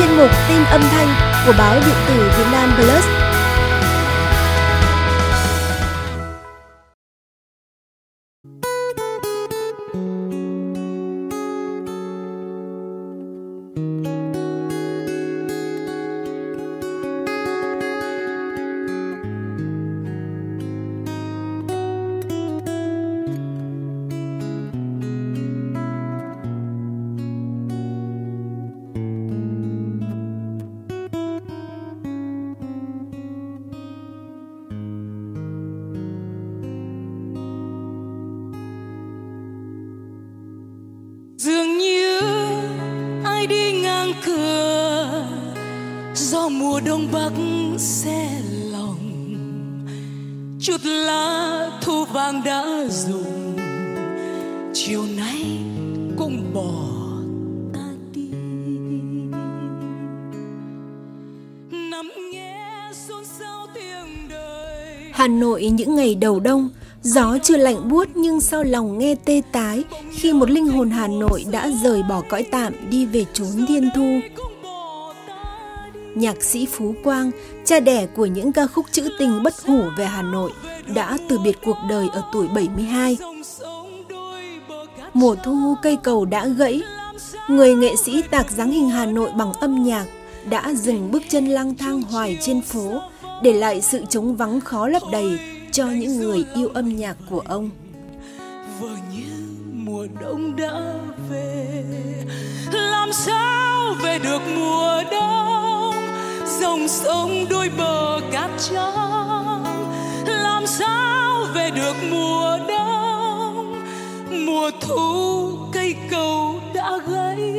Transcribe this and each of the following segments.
chuyên mục tin âm thanh của báo điện tử Việt Nam Plus. Bắc xe lòng. Chút lá thu vàng đã dùng. Chiều nay cũng bỏ ta đi. Nằm nghe xôn xao tiếng đời. Hà Nội những ngày đầu đông, gió chưa lạnh buốt nhưng sao lòng nghe tê tái khi một linh hồn Hà Nội đã rời bỏ cõi tạm đi về chốn thiên thu. Nhạc sĩ Phú Quang, cha đẻ của những ca khúc trữ tình bất hủ về Hà Nội, đã từ biệt cuộc đời ở tuổi 72. Mùa thu cây cầu đã gãy, người nghệ sĩ tạc dáng hình Hà Nội bằng âm nhạc đã dừng bước chân lang thang hoài trên phố, để lại sự trống vắng khó lấp đầy cho những người yêu âm nhạc của ông. Vừa như mùa đông đã về làm sao về được mùa đông dòng sông đôi bờ cát trắng. Làm sao về được mùa đông? Mùa thu cây cầu đã gãy.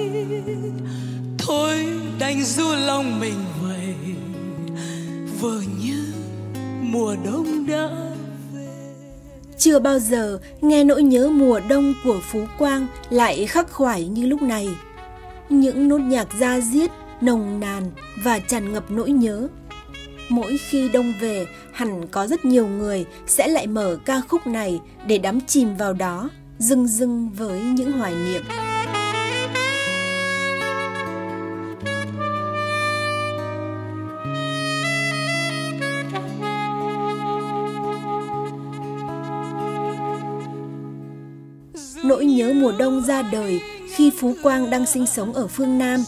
Thôi đành du lòng mình vậy. Vờ như mùa đông đã Chưa bao giờ nghe nỗi nhớ mùa đông của Phú Quang lại khắc khoải như lúc này. Những nốt nhạc da diết, nồng nàn và tràn ngập nỗi nhớ. Mỗi khi đông về, hẳn có rất nhiều người sẽ lại mở ca khúc này để đắm chìm vào đó, dưng dưng với những hoài niệm. Nỗi nhớ mùa đông ra đời khi Phú Quang đang sinh sống ở phương Nam,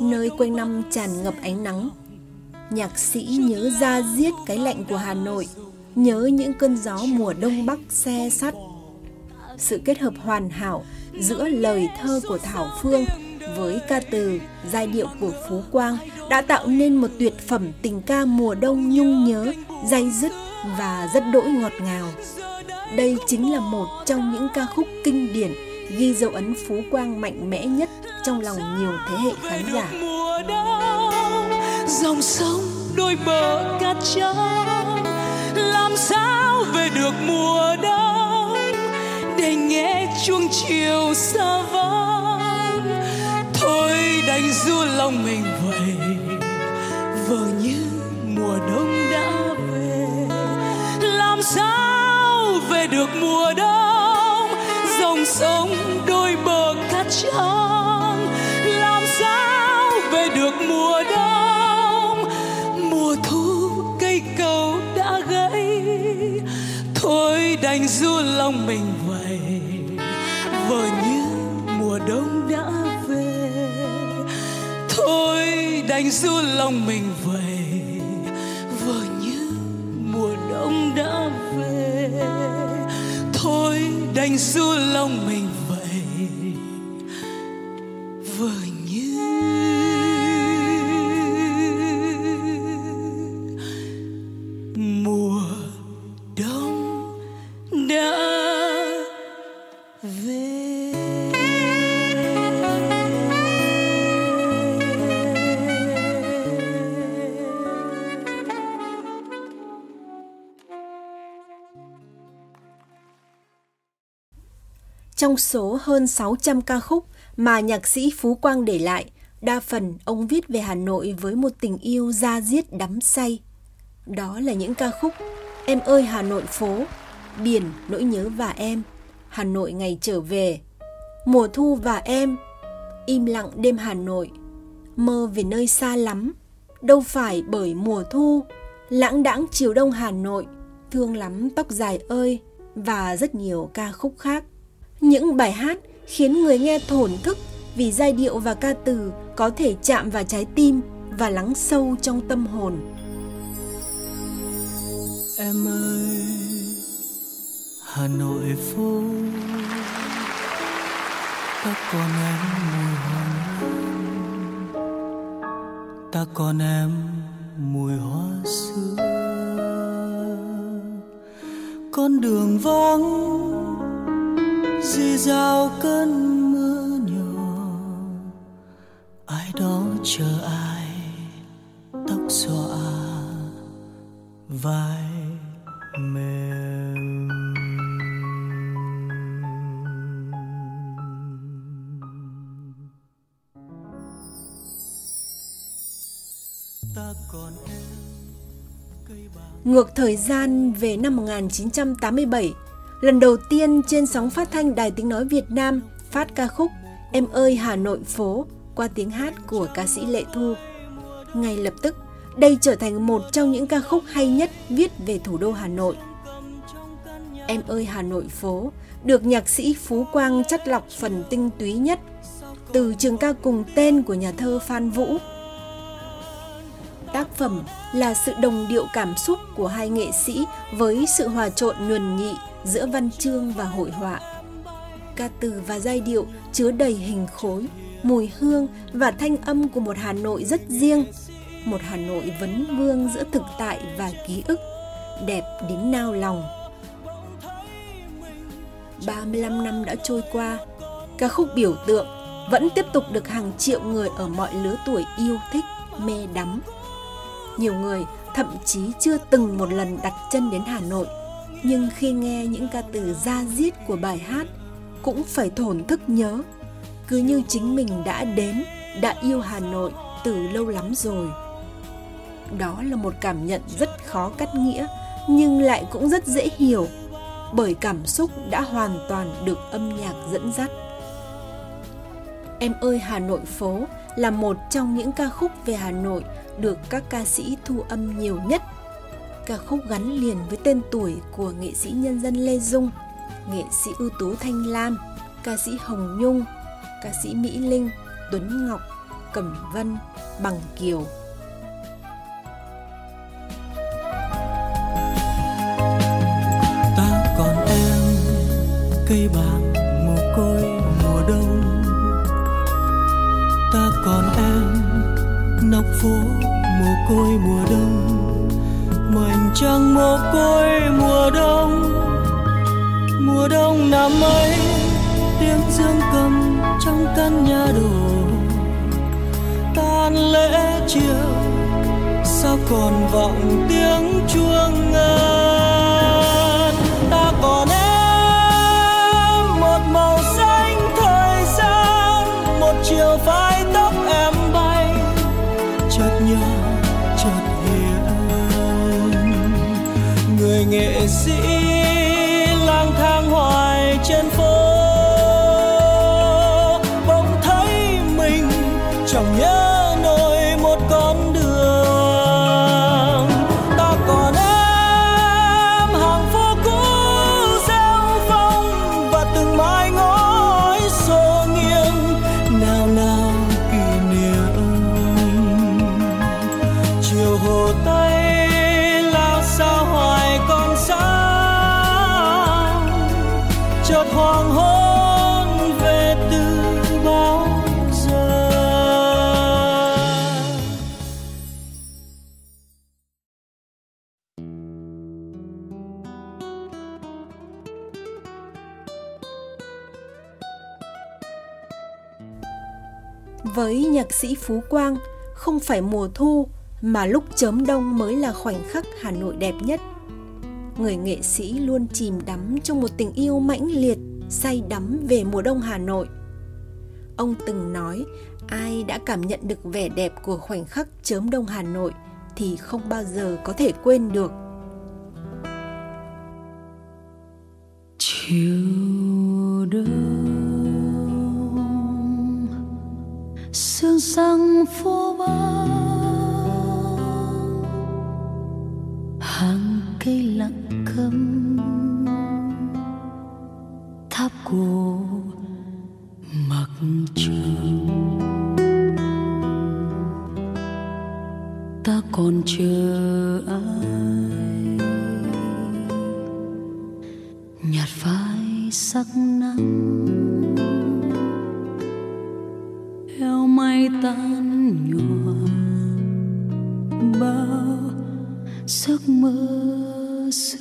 nơi quanh năm tràn ngập ánh nắng. Nhạc sĩ nhớ ra giết cái lạnh của Hà Nội, nhớ những cơn gió mùa đông bắc xe sắt. Sự kết hợp hoàn hảo giữa lời thơ của Thảo Phương với ca từ, giai điệu của Phú Quang đã tạo nên một tuyệt phẩm tình ca mùa đông nhung nhớ, day dứt và rất đỗi ngọt ngào. Đây chính là một trong những ca khúc kinh điển ghi dấu ấn Phú Quang mạnh mẽ nhất trong lòng nhiều thế hệ khán giả. dòng sông đôi bờ cát trắng. Làm sao về được mùa đông để nghe chuông chiều xa vắng thôi đành du lòng mình vậy vờ như mùa đông đã về. Làm sao về được mùa đông dòng sông đôi bờ cát trắng. Làm sao về được mùa đông? Mùa thu cây cầu đã gãy. Thôi đành du lòng mình vậy. Vờ như mùa đông đã về. Thôi đành du lòng mình vậy. Đành du lòng mình vậy. Vừa Trong số hơn 600 ca khúc mà nhạc sĩ Phú Quang để lại, đa phần ông viết về Hà Nội với một tình yêu da diết đắm say. Đó là những ca khúc Em ơi Hà Nội phố, Biển nỗi nhớ và em, Hà Nội ngày trở về, Mùa thu và em, Im lặng đêm Hà Nội, mơ về nơi xa lắm, đâu phải bởi mùa thu, lãng đãng chiều đông Hà Nội, thương lắm tóc dài ơi và rất nhiều ca khúc khác. Những bài hát khiến người nghe thổn thức vì giai điệu và ca từ có thể chạm vào trái tim và lắng sâu trong tâm hồn. Em ơi, Hà Nội phố ta còn em mùi hoa ta còn em mùi hoa xưa con đường vắng dì dào cơn mưa nhỏ ai đó chờ ai tóc xõa vai mềm. Ta còn em Ngược thời gian về năm 1987, lần đầu tiên trên sóng phát thanh Đài Tiếng Nói Việt Nam phát ca khúc Em ơi Hà Nội phố qua tiếng hát của ca sĩ Lệ Thu. Ngay lập tức, đây trở thành một trong những ca khúc hay nhất viết về thủ đô Hà Nội. Em ơi Hà Nội phố được nhạc sĩ Phú Quang chất lọc phần tinh túy nhất từ trường ca cùng tên của nhà thơ Phan Vũ Tác phẩm là sự đồng điệu cảm xúc của hai nghệ sĩ với sự hòa trộn nhuần nhị giữa văn chương và hội họa. Ca từ và giai điệu chứa đầy hình khối, mùi hương và thanh âm của một Hà Nội rất riêng, một Hà Nội vấn vương giữa thực tại và ký ức, đẹp đến nao lòng. 35 năm đã trôi qua, ca khúc biểu tượng vẫn tiếp tục được hàng triệu người ở mọi lứa tuổi yêu thích, mê đắm nhiều người thậm chí chưa từng một lần đặt chân đến Hà Nội, nhưng khi nghe những ca từ ra diết của bài hát cũng phải thổn thức nhớ, cứ như chính mình đã đến, đã yêu Hà Nội từ lâu lắm rồi. Đó là một cảm nhận rất khó cắt nghĩa, nhưng lại cũng rất dễ hiểu, bởi cảm xúc đã hoàn toàn được âm nhạc dẫn dắt. Em ơi Hà Nội phố là một trong những ca khúc về Hà Nội được các ca sĩ thu âm nhiều nhất. Ca khúc gắn liền với tên tuổi của nghệ sĩ nhân dân Lê Dung, nghệ sĩ ưu tú Thanh Lam, ca sĩ Hồng Nhung, ca sĩ Mỹ Linh, Tuấn Ngọc, Cẩm Vân, Bằng Kiều. Ta còn em cây bạc mồ côi mùa đông phố mồ côi mùa đông. Mảnh trăng mồ côi mùa đông. Mùa đông năm ấy tiếng dương cầm trong căn nhà đổ tan lễ chiều sao còn vọng tiếng Với nhạc sĩ Phú Quang, không phải mùa thu mà lúc chớm đông mới là khoảnh khắc Hà Nội đẹp nhất. Người nghệ sĩ luôn chìm đắm trong một tình yêu mãnh liệt, say đắm về mùa đông Hà Nội. Ông từng nói, ai đã cảm nhận được vẻ đẹp của khoảnh khắc chớm đông Hà Nội thì không bao giờ có thể quên được. chiều sang phố vắng hàng cây lặng câm tháp cổ mặc trường. Ta còn chờ ai? Nhạt phai sắc nắng. Tan nhòa bao giấc mơ xưa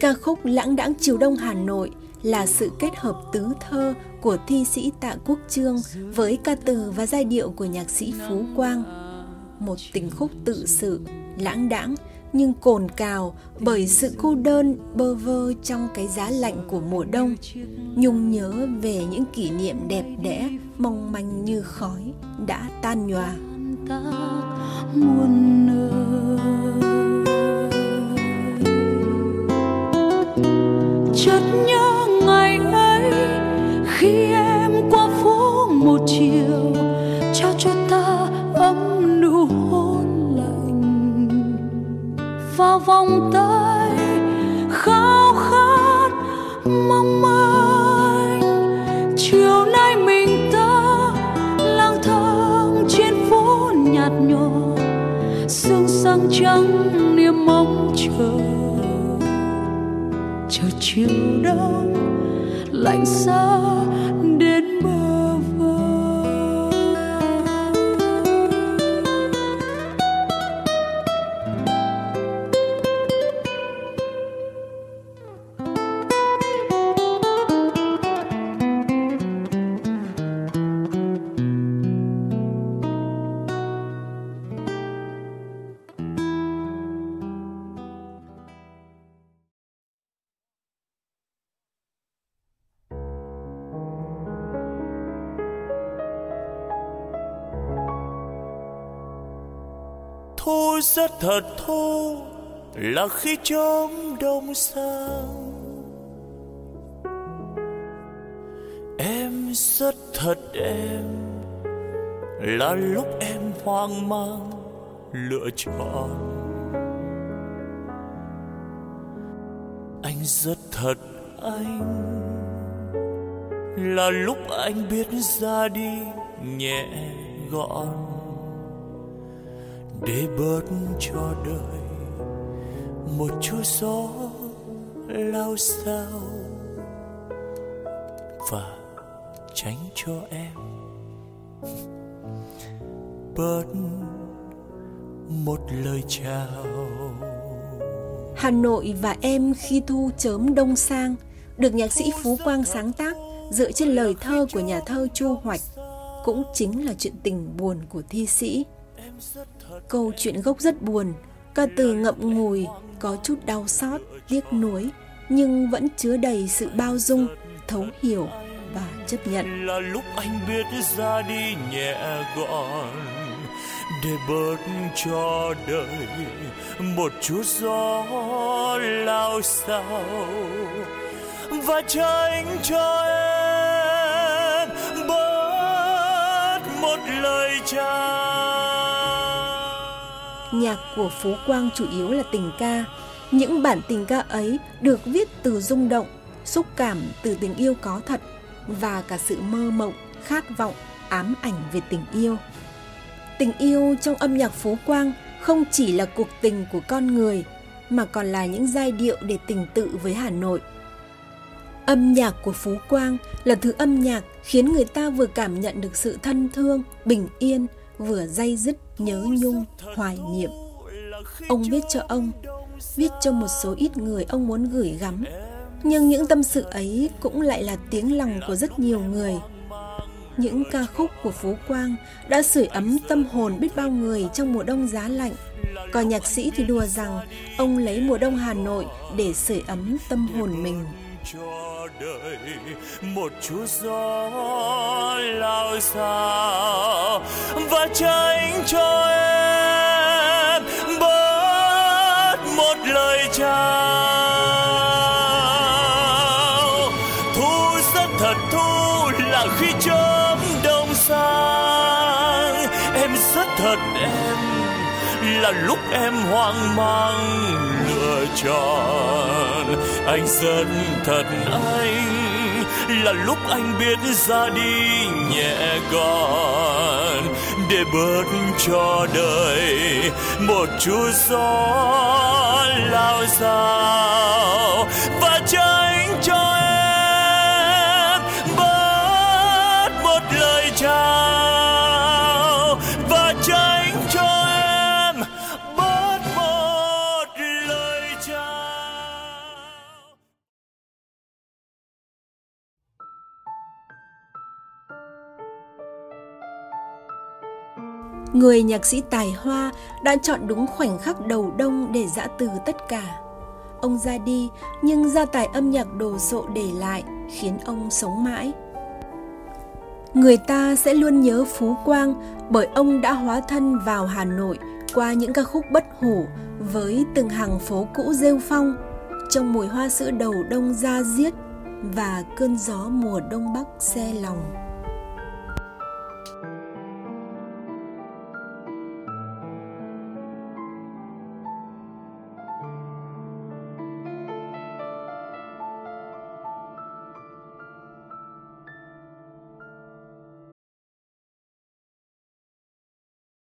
Ca khúc Lãng đãng chiều đông Hà Nội là sự kết hợp tứ thơ của thi sĩ Tạ Quốc Trương với ca từ và giai điệu của nhạc sĩ Phú Quang. Một tình khúc tự sự, lãng đãng nhưng cồn cào bởi sự cô đơn, bơ vơ trong cái giá lạnh của mùa đông. Nhung nhớ về những kỷ niệm đẹp đẽ, mong manh như khói đã tan nhòa. Muôn nơi vào vòng tay, khao khát mong manh. Chiều nay mình ta lang thang trên phố nhạt nhòa, sương sang trắng niềm mong chờ. Chờ chiều đông rất thật thu là khi trống đông sang em rất thật em là lúc em hoang mang lựa chọn. Anh rất thật anh là lúc anh biết ra đi nhẹ gọn để bớt cho đời một chút gió lao sao và tránh cho em bớt một lời chào Hà Nội và em khi thu chớm đông sang, được nhạc sĩ Phú Quang sáng tác dựa trên lời thơ của nhà thơ Chu Hoạch, cũng chính là chuyện tình buồn của thi sĩ. Câu chuyện gốc rất buồn, ca từ ngậm ngùi, có chút đau xót, tiếc nuối, nhưng vẫn chứa đầy sự bao dung, thấu hiểu và chấp nhận. là lúc anh biết ra đi nhẹ gọn để bớt cho đời một chút gió lao sao và tránh cho em bớt một lời chào. Nhạc của Phú Quang chủ yếu là tình ca. Những bản tình ca ấy được viết từ rung động, xúc cảm từ tình yêu có thật và cả sự mơ mộng, khát vọng, ám ảnh về tình yêu. Tình yêu trong âm nhạc Phú Quang không chỉ là cuộc tình của con người mà còn là những giai điệu để tình tự với Hà Nội. Âm nhạc của Phú Quang là thứ âm nhạc khiến người ta vừa cảm nhận được sự thân thương, bình yên, vừa day dứt nhớ nhung, hoài niệm. Ông viết cho ông, viết cho một số ít người ông muốn gửi gắm. Nhưng những tâm sự ấy cũng lại là tiếng lòng của rất nhiều người. Những ca khúc của Phú Quang đã sưởi ấm tâm hồn biết bao người trong mùa đông giá lạnh. Còn nhạc sĩ thì đùa rằng ông lấy mùa đông Hà Nội để sưởi ấm tâm hồn mình đời. Một chút gió lao xao và tránh cho em bớt một lời chào. Thu rất thật, thu là khi chớm đông sang. Em rất thật, em là lúc em hoang mang lựa chọn anh rất thật anh, là lúc anh biết ra đi nhẹ gọn. Để bớt cho đời một chút gió, lao dao. Người nhạc sĩ tài hoa đã chọn đúng khoảnh khắc đầu đông để giã từ tất cả. Ông ra đi, nhưng gia tài âm nhạc đồ sộ để lại khiến ông sống mãi. Người ta sẽ luôn nhớ Phú Quang bởi ông đã hóa thân vào Hà Nội qua những ca khúc bất hủ với từng hàng phố cũ rêu phong, trong mùi hoa sữa đầu đông da diết và cơn gió mùa đông bắc xe lòng.